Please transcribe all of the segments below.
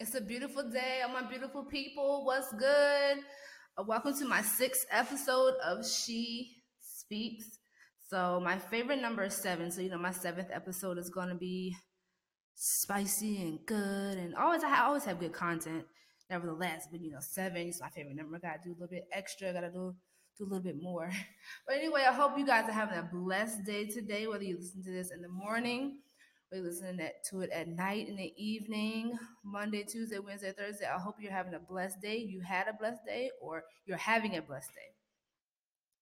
It's a beautiful day, all my beautiful people. What's good? Uh, welcome to my sixth episode of She Speaks. So, my favorite number is seven. So, you know, my seventh episode is going to be spicy and good. And always, I always have good content, nevertheless. But, you know, seven is my favorite number. I got to do a little bit extra, got to do, do a little bit more. But anyway, I hope you guys are having a blessed day today, whether you listen to this in the morning we're listening to it at night, in the evening, Monday, Tuesday, Wednesday, Thursday. I hope you're having a blessed day. You had a blessed day, or you're having a blessed day.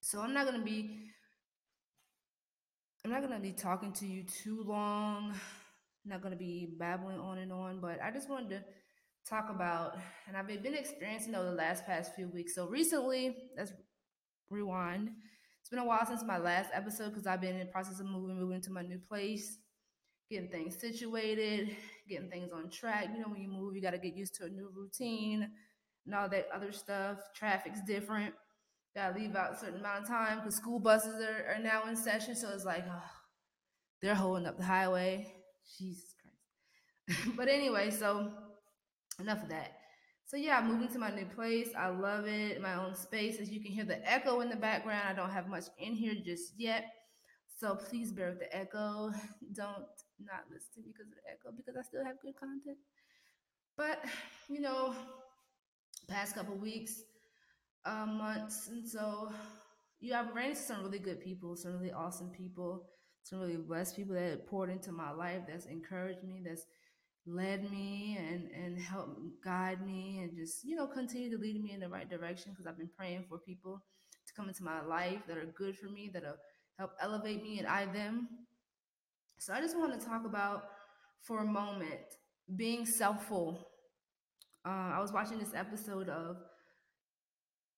So I'm not gonna be I'm not gonna be talking to you too long. I'm not gonna be babbling on and on, but I just wanted to talk about, and I've been experiencing over the last past few weeks. So recently, let's rewind. It's been a while since my last episode because I've been in the process of moving, moving to my new place getting things situated, getting things on track. You know, when you move, you got to get used to a new routine and all that other stuff. Traffic's different. Got to leave out a certain amount of time because school buses are, are now in session. So it's like, oh, they're holding up the highway. Jesus Christ. but anyway, so enough of that. So yeah, moving to my new place. I love it. My own space. As you can hear the echo in the background. I don't have much in here just yet. So please bear with the echo. Don't not listen because of the echo because I still have good content. But you know, past couple weeks, uh, months, and so you have ran into some really good people, some really awesome people, some really blessed people that poured into my life, that's encouraged me, that's led me and and helped guide me and just you know continue to lead me in the right direction because I've been praying for people to come into my life that are good for me that are help elevate me and I them so I just want to talk about for a moment being selfful. Uh, I was watching this episode of,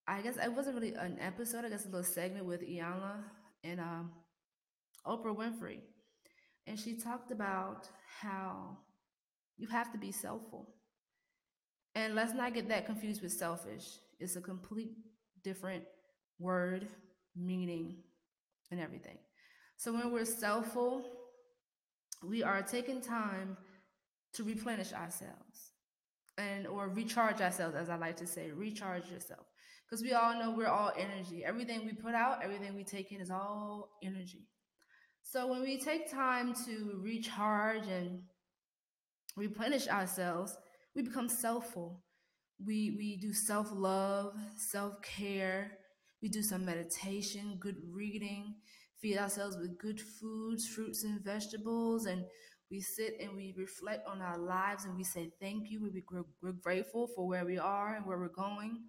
I guess it wasn't really an episode, I guess a little segment with Iyanla and um, Oprah Winfrey. And she talked about how you have to be selfful. And let's not get that confused with selfish. It's a complete different word, meaning, and everything. So when we're selfful, we are taking time to replenish ourselves and or recharge ourselves as i like to say recharge yourself. Because we all know we're all energy. Everything we put out everything we take in is all energy. So when we take time to recharge and replenish ourselves we become selfful we we do self-love self-care we do some meditation good reading feed ourselves with good foods, fruits, and vegetables, and we sit and we reflect on our lives and we say thank you. We, we're, we're grateful for where we are and where we're going.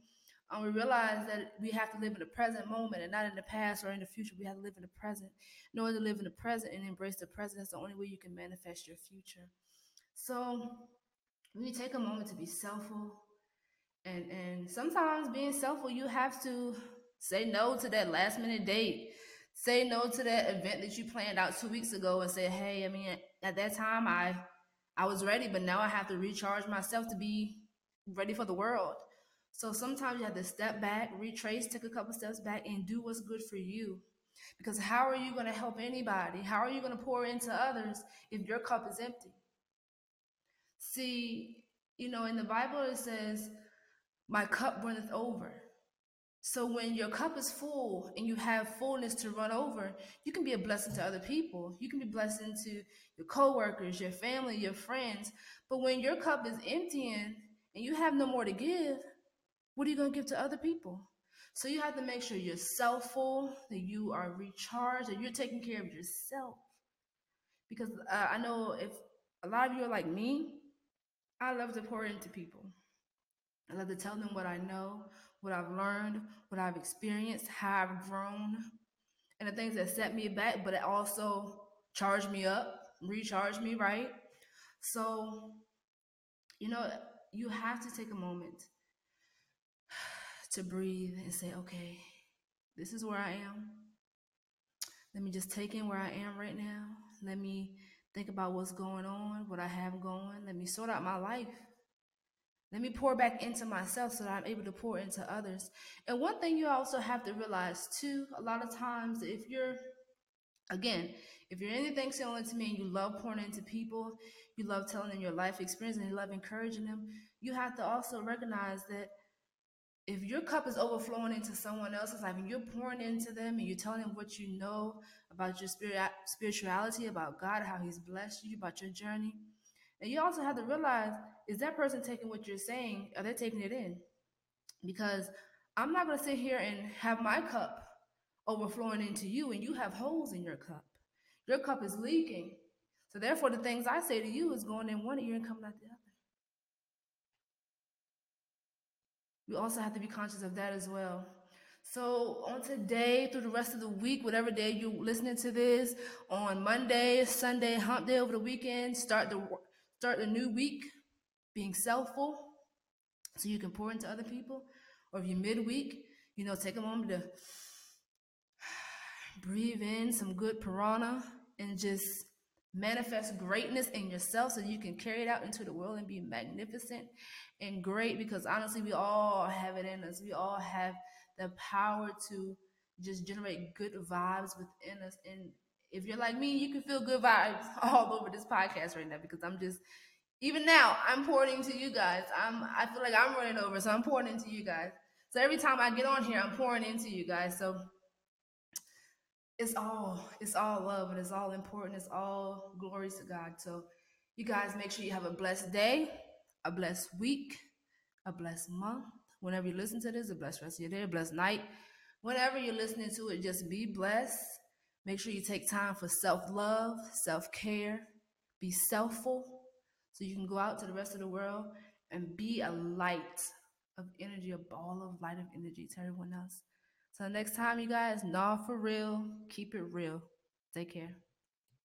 And we realize that we have to live in the present moment and not in the past or in the future. We have to live in the present. In order to live in the present and embrace the present, that's the only way you can manifest your future. So when you take a moment to be selfful, and and sometimes being selfful, you have to say no to that last minute date say no to that event that you planned out two weeks ago and say, hey, I mean, at that time I I was ready, but now I have to recharge myself to be ready for the world. So sometimes you have to step back, retrace, take a couple steps back, and do what's good for you. Because how are you going to help anybody? How are you going to pour into others if your cup is empty? See, you know, in the Bible it says, My cup runneth over. So when your cup is full and you have fullness to run over, you can be a blessing to other people. You can be a blessing to your coworkers, your family, your friends. But when your cup is emptying and you have no more to give, what are you going to give to other people? So you have to make sure you're selfful, that you are recharged, that you're taking care of yourself. Because uh, I know if a lot of you are like me, I love to pour into people. I love to tell them what I know, what I've learned, what I've experienced, how I've grown, and the things that set me back, but it also charged me up, recharged me, right? So, you know, you have to take a moment to breathe and say, okay, this is where I am. Let me just take in where I am right now. Let me think about what's going on, what I have going. Let me sort out my life. Let me pour back into myself so that I'm able to pour into others. And one thing you also have to realize too, a lot of times if you're again, if you're anything similar to me and you love pouring into people, you love telling them your life experience and you love encouraging them, you have to also recognize that if your cup is overflowing into someone else's life and you're pouring into them and you're telling them what you know about your spirit, spirituality, about God, how He's blessed you, about your journey, and you also have to realize is that person taking what you're saying? Are they taking it in? Because I'm not going to sit here and have my cup overflowing into you and you have holes in your cup. Your cup is leaking. So therefore, the things I say to you is going in one ear and coming out the other. We also have to be conscious of that as well. So on today, through the rest of the week, whatever day you're listening to this, on Monday, Sunday, hump day over the weekend, start the start the new week being selfful so you can pour into other people. Or if you're midweek, you know, take a moment to breathe in some good prana and just manifest greatness in yourself so you can carry it out into the world and be magnificent and great because honestly we all have it in us we all have the power to just generate good vibes within us and if you're like me you can feel good vibes all over this podcast right now because i'm just even now i'm pouring into you guys. I'm i feel like i'm running over so i'm pouring into you guys. So every time i get on here i'm pouring into you guys. So it's all it's all love and it's all important. It's all glory to god. So you guys make sure you have a blessed day a blessed week a blessed month. Whenever you listen to this a blessed rest of your day a blessed night. Whenever you're listening to it just be blessed make sure you take time for self-love self-care be selfful so you can go out to the rest of the world and be a light of energy a ball of light of energy to everyone else so next time, you guys, not for real. Keep it real. Take care.